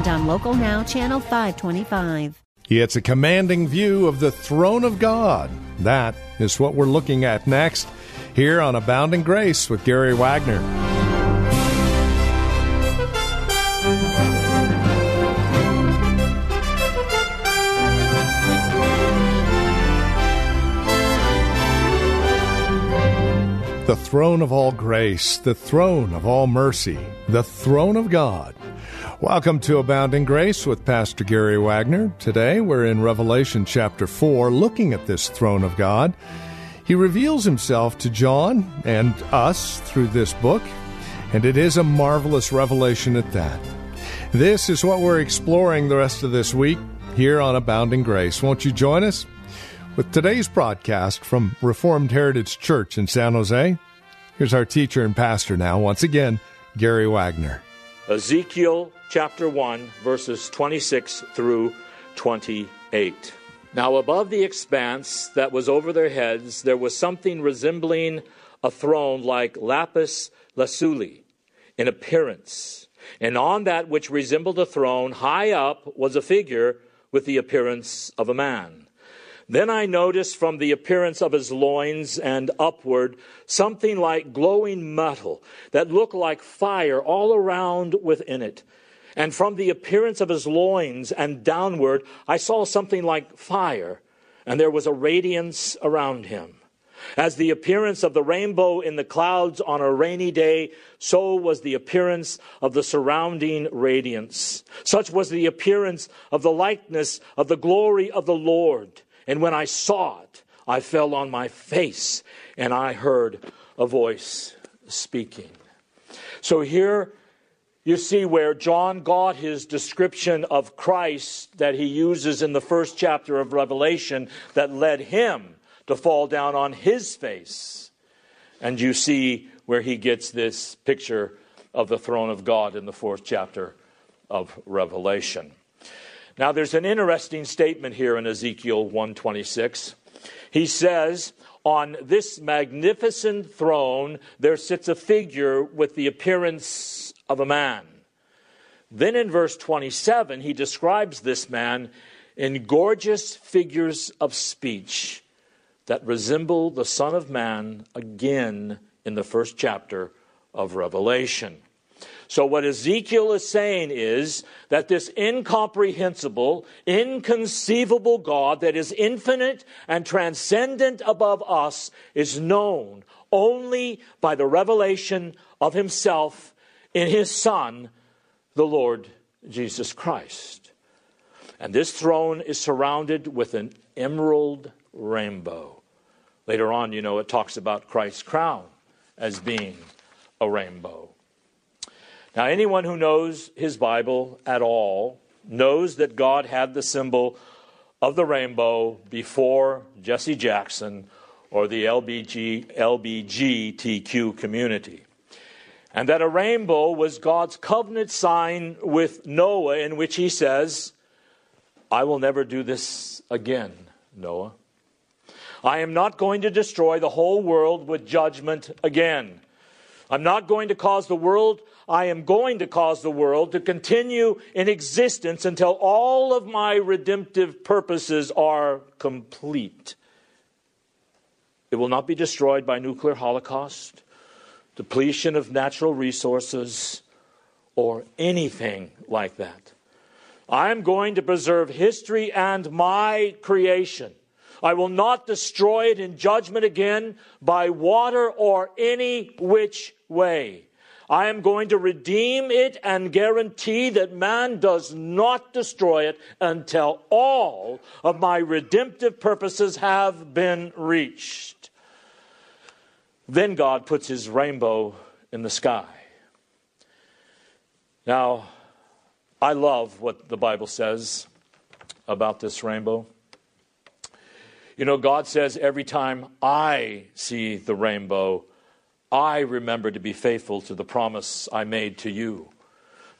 and on Local Now, Channel 525. It's a commanding view of the throne of God. That is what we're looking at next here on Abounding Grace with Gary Wagner. The throne of all grace, the throne of all mercy, the throne of God. Welcome to Abounding Grace with Pastor Gary Wagner. Today we're in Revelation chapter 4, looking at this throne of God. He reveals himself to John and us through this book, and it is a marvelous revelation at that. This is what we're exploring the rest of this week here on Abounding Grace. Won't you join us? With today's broadcast from Reformed Heritage Church in San Jose, here's our teacher and pastor now, once again, Gary Wagner. Ezekiel chapter 1, verses 26 through 28. Now, above the expanse that was over their heads, there was something resembling a throne like lapis lazuli in appearance. And on that which resembled a throne, high up, was a figure with the appearance of a man. Then I noticed from the appearance of his loins and upward something like glowing metal that looked like fire all around within it. And from the appearance of his loins and downward, I saw something like fire, and there was a radiance around him. As the appearance of the rainbow in the clouds on a rainy day, so was the appearance of the surrounding radiance. Such was the appearance of the likeness of the glory of the Lord. And when I saw it, I fell on my face, and I heard a voice speaking. So here you see where John got his description of Christ that he uses in the first chapter of Revelation that led him to fall down on his face. And you see where he gets this picture of the throne of God in the fourth chapter of Revelation. Now there's an interesting statement here in Ezekiel 126. He says, on this magnificent throne there sits a figure with the appearance of a man. Then in verse 27, he describes this man in gorgeous figures of speech that resemble the Son of Man again in the first chapter of Revelation. So, what Ezekiel is saying is that this incomprehensible, inconceivable God that is infinite and transcendent above us is known only by the revelation of himself in his Son, the Lord Jesus Christ. And this throne is surrounded with an emerald rainbow. Later on, you know, it talks about Christ's crown as being a rainbow. Now, anyone who knows his Bible at all knows that God had the symbol of the rainbow before Jesse Jackson or the LBG, LBGTQ community and that a rainbow was God's covenant sign with Noah, in which he says, I will never do this again, Noah. I am not going to destroy the whole world with judgment again. I'm not going to cause the world, I am going to cause the world to continue in existence until all of my redemptive purposes are complete. It will not be destroyed by nuclear holocaust depletion of natural resources, or anything like that. I'm going to preserve history and my creation. I will not destroy it in judgment again by water or any which way. I am going to redeem it and guarantee that man does not destroy it until all of my redemptive purposes have been reached. Then God puts his rainbow in the sky. Now, I love what the Bible says about this rainbow? You know, God says every time I see the rainbow, I remember to be faithful to the promise I made to you.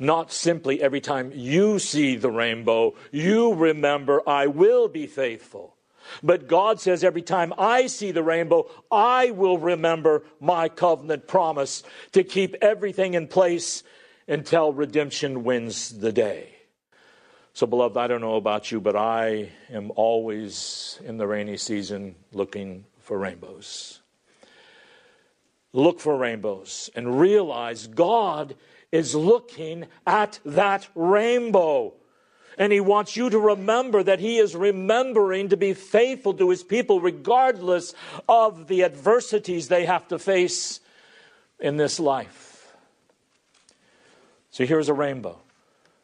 Not simply every time you see the rainbow, you remember I will be faithful. But God says every time I see the rainbow, I will remember my covenant promise to keep everything in place until redemption wins the day. So, beloved, I don't know about you, but I am always in the rainy season looking for rainbows. Look for rainbows and realize God is looking at that rainbow. And he wants you to remember that he is remembering to be faithful to his people regardless of the adversities they have to face in this life. So here's a rainbow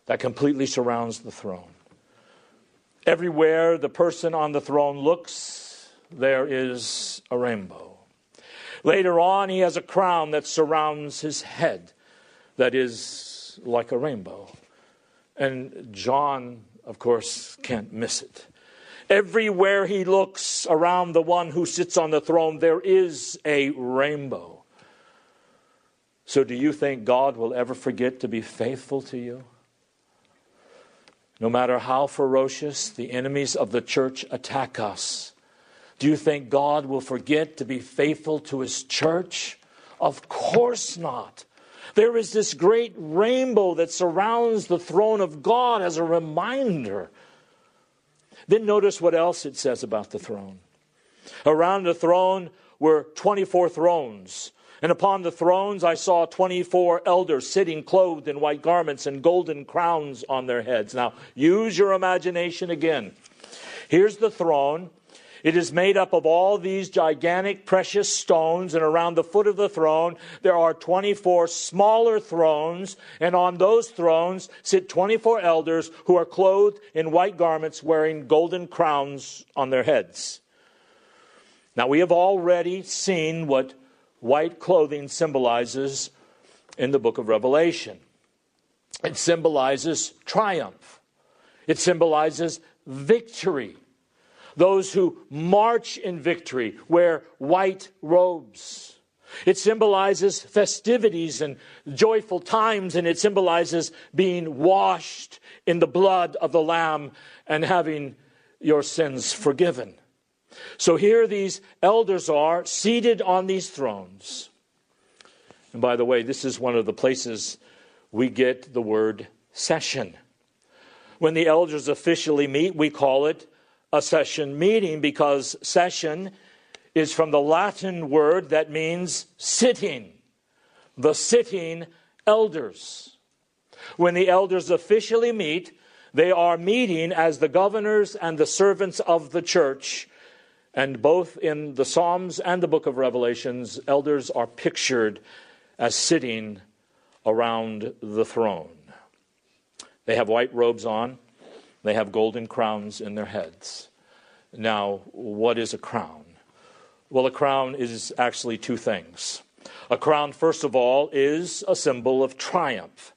that completely surrounds the throne. Everywhere the person on the throne looks, there is a rainbow. Later on, he has a crown that surrounds his head that is like a rainbow. And John, of course, can't miss it. Everywhere he looks around the one who sits on the throne, there is a rainbow. So, do you think God will ever forget to be faithful to you? No matter how ferocious the enemies of the church attack us, do you think God will forget to be faithful to his church? Of course not. There is this great rainbow that surrounds the throne of God as a reminder. Then notice what else it says about the throne. Around the throne were 24 thrones. And upon the thrones I saw 24 elders sitting clothed in white garments and golden crowns on their heads. Now, use your imagination again. Here's the throne. It is made up of all these gigantic precious stones, and around the foot of the throne there are 24 smaller thrones, and on those thrones sit 24 elders who are clothed in white garments wearing golden crowns on their heads. Now, we have already seen what white clothing symbolizes in the book of Revelation. It symbolizes triumph, it symbolizes victory. Those who march in victory wear white robes. It symbolizes festivities and joyful times, and it symbolizes being washed in the blood of the Lamb and having your sins forgiven. So here these elders are seated on these thrones. And by the way, this is one of the places we get the word session. When the elders officially meet, we call it a session meeting because session is from the Latin word that means sitting, the sitting elders. When the elders officially meet, they are meeting as the governors and the servants of the church. And both in the Psalms and the book of Revelations, elders are pictured as sitting around the throne. They have white robes on. They have golden crowns in their heads. Now, what is a crown? Well, a crown is actually two things. A crown, first of all, is a symbol of triumph.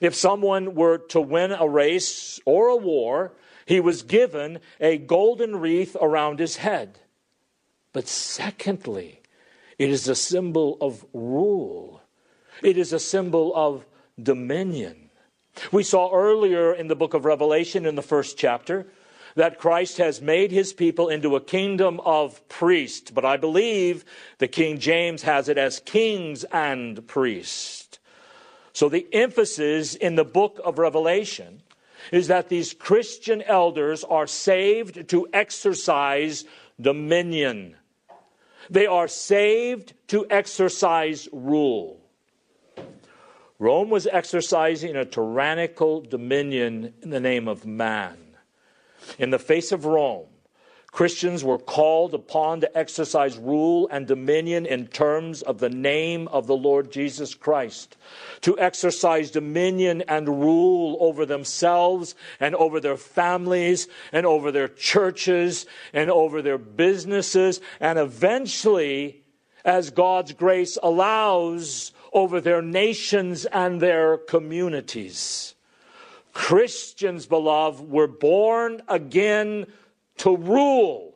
If someone were to win a race or a war, he was given a golden wreath around his head. But secondly, it is a symbol of rule, it is a symbol of dominion. We saw earlier in the book of Revelation, in the first chapter, that Christ has made his people into a kingdom of priests, but I believe the King James has it as kings and priests. So the emphasis in the book of Revelation is that these Christian elders are saved to exercise dominion. They are saved to exercise rule. Rome was exercising a tyrannical dominion in the name of man. In the face of Rome, Christians were called upon to exercise rule and dominion in terms of the name of the Lord Jesus Christ, to exercise dominion and rule over themselves and over their families and over their churches and over their businesses, and eventually, as God's grace allows, over their nations and their communities. Christians, beloved, were born again to rule.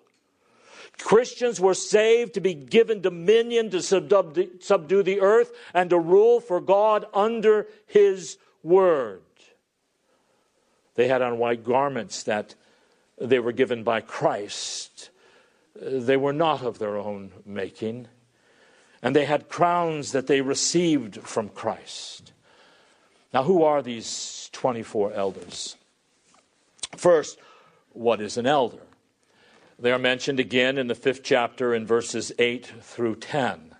Christians were saved to be given dominion to subdue the earth and to rule for God under His word. They had on white garments that they were given by Christ. They were not of their own making. And they had crowns that they received from Christ. Now, who are these 24 elders? First, what is an elder? They are mentioned again in the fifth chapter in verses 8 through 10.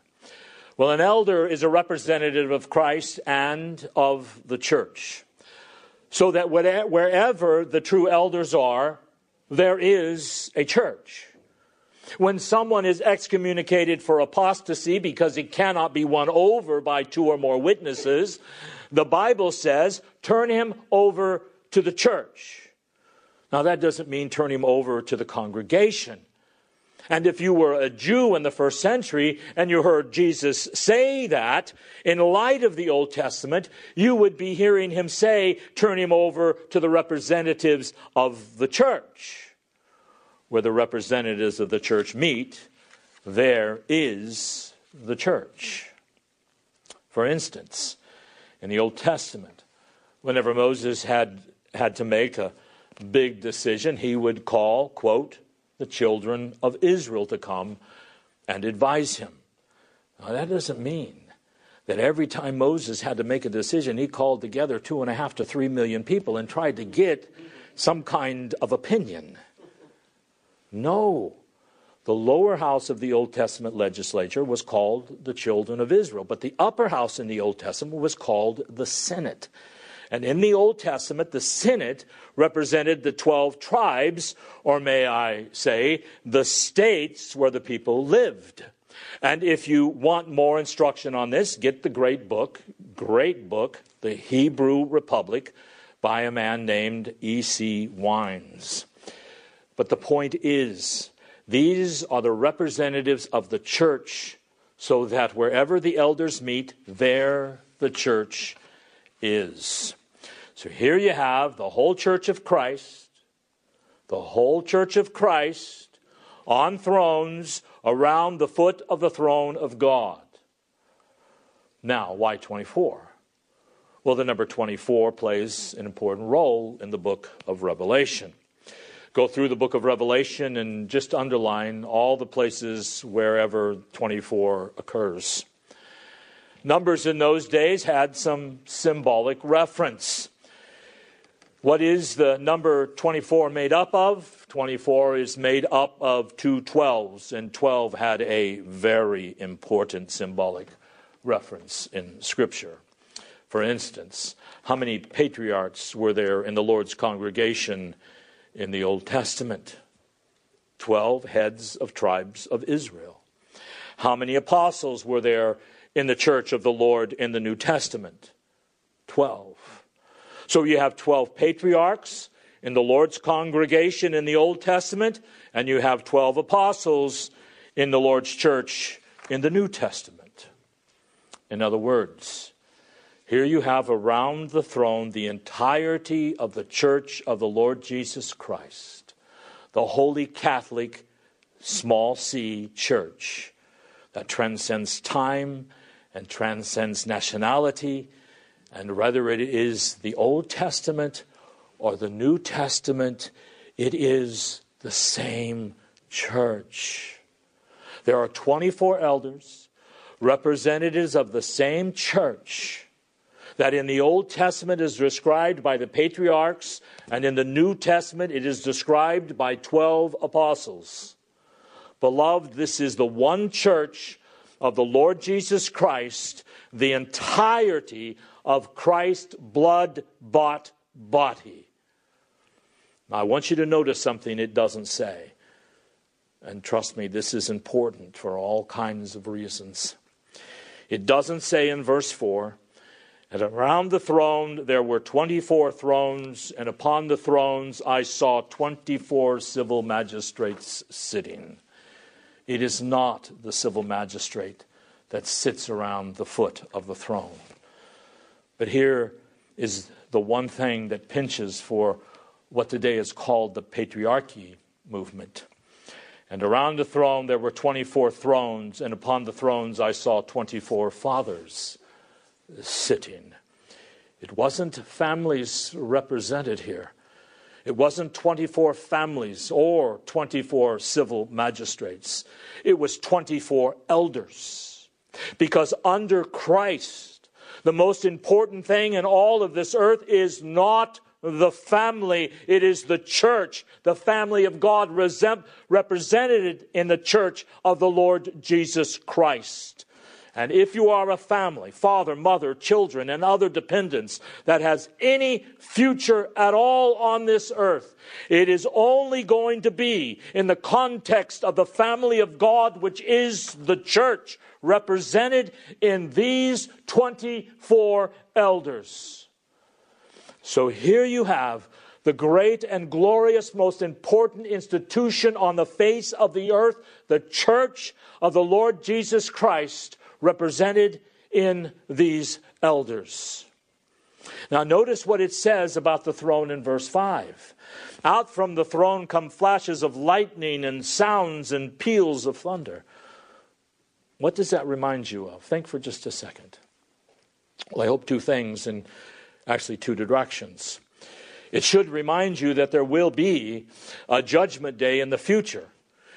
Well, an elder is a representative of Christ and of the church. So that wherever the true elders are, there is a church. When someone is excommunicated for apostasy because he cannot be won over by two or more witnesses, the Bible says, turn him over to the church. Now, that doesn't mean turn him over to the congregation. And if you were a Jew in the first century and you heard Jesus say that, in light of the Old Testament, you would be hearing him say, turn him over to the representatives of the church. Where the representatives of the church meet, there is the church. For instance, in the Old Testament, whenever Moses had, had to make a big decision, he would call, quote, the children of Israel to come and advise him. Now, that doesn't mean that every time Moses had to make a decision, he called together two and a half to three million people and tried to get some kind of opinion. No. The lower house of the Old Testament legislature was called the children of Israel, but the upper house in the Old Testament was called the Senate. And in the Old Testament, the Senate represented the 12 tribes, or may I say, the states where the people lived. And if you want more instruction on this, get the great book, great book, The Hebrew Republic, by a man named E.C. Wines. But the point is, these are the representatives of the church, so that wherever the elders meet, there the church is. So here you have the whole church of Christ, the whole church of Christ on thrones around the foot of the throne of God. Now, why 24? Well, the number 24 plays an important role in the book of Revelation. Go through the book of Revelation and just underline all the places wherever 24 occurs. Numbers in those days had some symbolic reference. What is the number 24 made up of? 24 is made up of two 12s, and 12 had a very important symbolic reference in Scripture. For instance, how many patriarchs were there in the Lord's congregation in the Old Testament? 12 heads of tribes of Israel. How many apostles were there in the church of the Lord in the New Testament? 12. So you have 12 patriarchs in the Lord's congregation in the Old Testament, and you have 12 apostles in the Lord's church in the New Testament. In other words, here you have around the throne the entirety of the church of the Lord Jesus Christ, the Holy Catholic small c church that transcends time and transcends nationality and whether it is the Old Testament or the New Testament, it is the same church. There are 24 elders, representatives of the same church that in the Old Testament is described by the patriarchs, and in the New Testament it is described by 12 apostles. Beloved, this is the one church of the Lord Jesus Christ, the entirety of Christ's blood bought body. Now, I want you to notice something it doesn't say. And trust me, this is important for all kinds of reasons. It doesn't say in verse 4 and around the throne there were 24 thrones, and upon the thrones I saw 24 civil magistrates sitting. It is not the civil magistrate that sits around the foot of the throne. But here is the one thing that pinches for what today is called the patriarchy movement. And around the throne there were 24 thrones, and upon the thrones I saw 24 fathers sitting. It wasn't families represented here. It wasn't 24 families or 24 civil magistrates. It was 24 elders. Because under Christ, the most important thing in all of this earth is not the family, it is the church, the family of God represented in the church of the Lord Jesus Christ. And if you are a family, father, mother, children, and other dependents that has any future at all on this earth, it is only going to be in the context of the family of God, which is the church, represented in these 24 elders. So here you have the great and glorious, most important institution on the face of the earth, the church of the Lord Jesus Christ, represented in these elders. Now, notice what it says about the throne in verse 5. Out from the throne come flashes of lightning and sounds and peals of thunder. What does that remind you of? Think for just a second. Well, I hope two things, and actually two directions. It should remind you that there will be a judgment day in the future.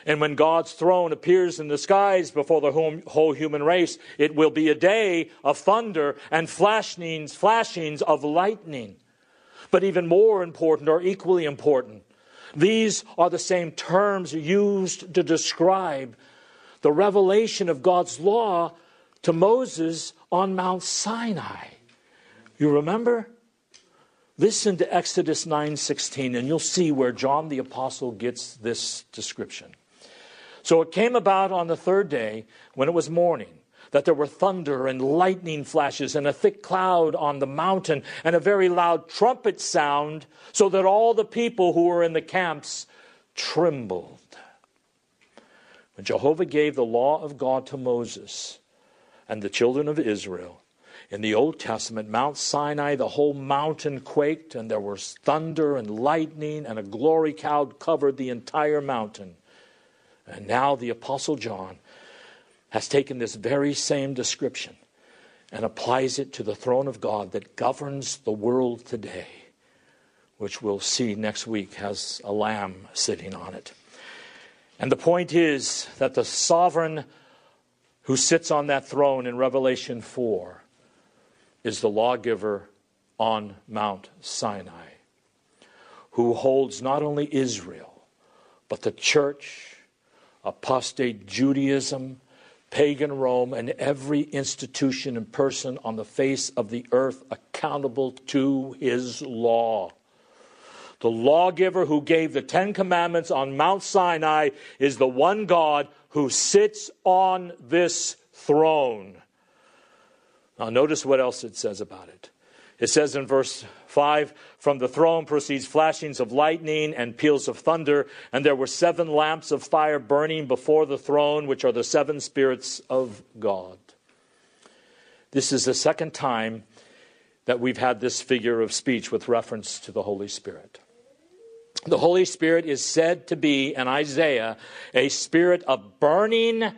And when God's throne appears in the skies before the whole human race, it will be a day of thunder and flashings, flashings of lightning. But even more important, or equally important, these are the same terms used to describe the revelation of God's law to Moses on Mount Sinai. You remember? Listen to Exodus 9:16 and you'll see where John the apostle gets this description. So it came about on the third day, when it was morning, that there were thunder and lightning flashes and a thick cloud on the mountain and a very loud trumpet sound, so that all the people who were in the camps trembled. When Jehovah gave the law of God to Moses and the children of Israel, in the Old Testament, Mount Sinai, the whole mountain quaked, and there was thunder and lightning, and a glory cloud covered the entire mountain. And now the Apostle John has taken this very same description and applies it to the throne of God that governs the world today, which we'll see next week has a lamb sitting on it. And the point is that the sovereign who sits on that throne in Revelation 4 is the lawgiver on Mount Sinai, who holds not only Israel, but the church apostate Judaism, pagan Rome, and every institution and person on the face of the earth accountable to his law. The lawgiver who gave the Ten Commandments on Mount Sinai is the one God who sits on this throne. Now, notice what else it says about it. It says in verse 5 From the throne proceeds flashings of lightning and peals of thunder, and there were seven lamps of fire burning before the throne, which are the seven spirits of God. This is the second time that we've had this figure of speech with reference to the Holy Spirit. The Holy Spirit is said to be, in Isaiah, a spirit of burning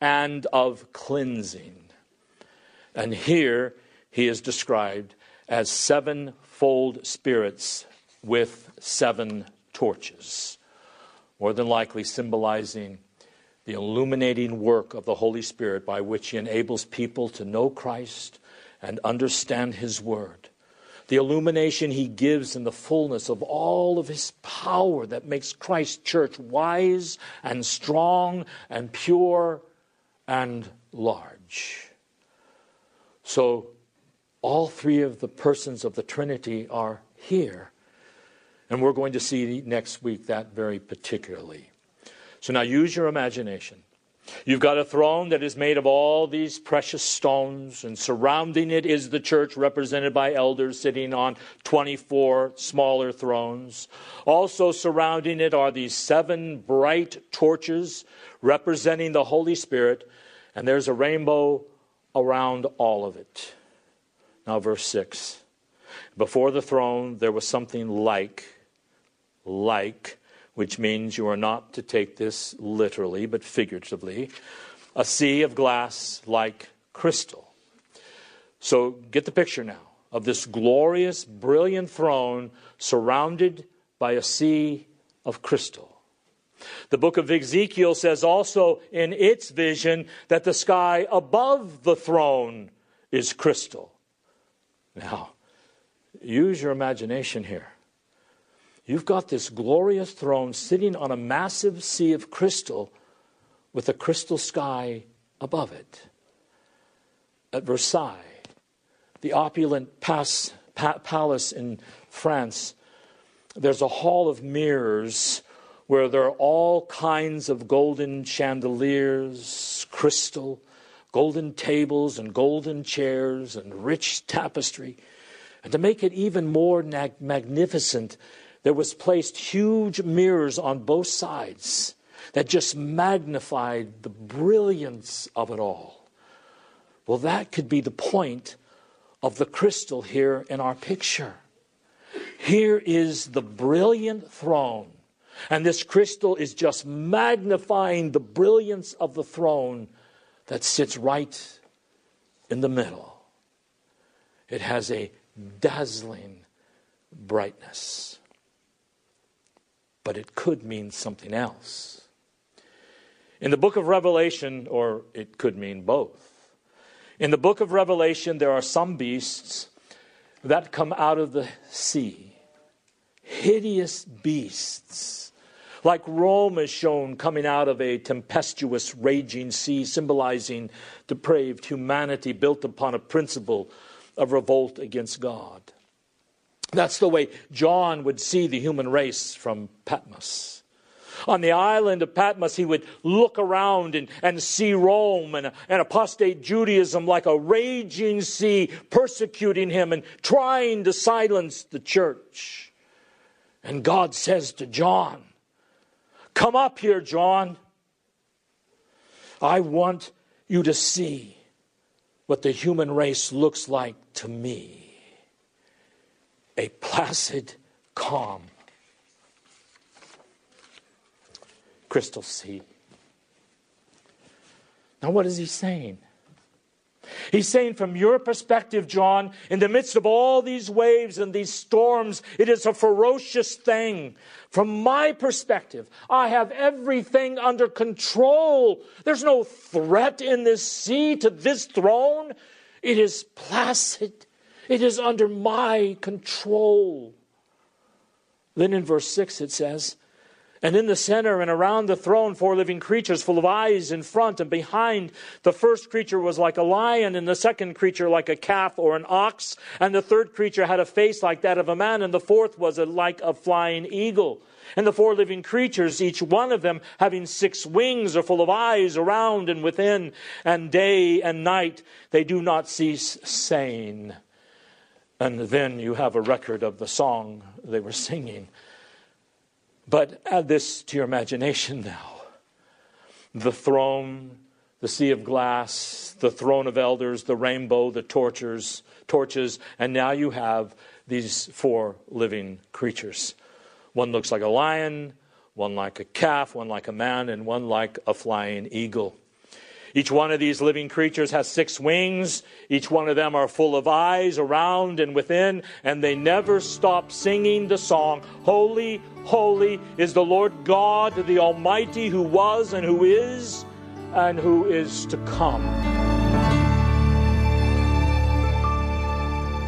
and of cleansing. And here he is described as sevenfold spirits with seven torches, more than likely symbolizing the illuminating work of the Holy Spirit by which He enables people to know Christ and understand His Word. The illumination He gives in the fullness of all of His power that makes Christ's church wise and strong and pure and large. So, all three of the persons of the Trinity are here. And we're going to see next week that very particularly. So now use your imagination. You've got a throne that is made of all these precious stones, and surrounding it is the church represented by elders sitting on 24 smaller thrones. Also surrounding it are these seven bright torches representing the Holy Spirit, and there's a rainbow around all of it. Now, verse 6. Before the throne, there was something like, like, which means you are not to take this literally, but figuratively, a sea of glass like crystal. So get the picture now of this glorious, brilliant throne surrounded by a sea of crystal. The book of Ezekiel says also in its vision that the sky above the throne is crystal. Now, use your imagination here. You've got this glorious throne sitting on a massive sea of crystal with a crystal sky above it. At Versailles, the opulent pa- palace in France, there's a hall of mirrors where there are all kinds of golden chandeliers, crystal, golden tables, and golden chairs, and rich tapestry. And to make it even more magnificent, there was placed huge mirrors on both sides that just magnified the brilliance of it all. Well, that could be the point of the crystal here in our picture. Here is the brilliant throne, and this crystal is just magnifying the brilliance of the throne that sits right in the middle. It has a dazzling brightness. But it could mean something else. In the book of Revelation, or it could mean both, in the book of Revelation, there are some beasts that come out of the sea, hideous beasts. Like Rome is shown coming out of a tempestuous, raging sea, symbolizing depraved humanity built upon a principle of revolt against God. That's the way John would see the human race from Patmos. On the island of Patmos, he would look around and, and see Rome and, and apostate Judaism like a raging sea persecuting him and trying to silence the church. And God says to John, Come up here, John. I want you to see what the human race looks like to me a placid calm. Crystal sea. Now, what is he saying? He's saying, from your perspective, John, in the midst of all these waves and these storms, it is a ferocious thing. From my perspective, I have everything under control. There's no threat in this sea to this throne. It is placid, it is under my control. Then in verse 6 it says, and in the center and around the throne, four living creatures full of eyes in front and behind. The first creature was like a lion, and the second creature like a calf or an ox. And the third creature had a face like that of a man, and the fourth was like a flying eagle. And the four living creatures, each one of them having six wings, are full of eyes around and within, and day and night they do not cease saying. And then you have a record of the song they were singing. But add this to your imagination now the throne, the sea of glass, the throne of elders, the rainbow, the torches, torches, and now you have these four living creatures. One looks like a lion, one like a calf, one like a man, and one like a flying eagle. Each one of these living creatures has six wings. Each one of them are full of eyes around and within, and they never stop singing the song Holy, holy is the Lord God, the Almighty, who was and who is and who is to come.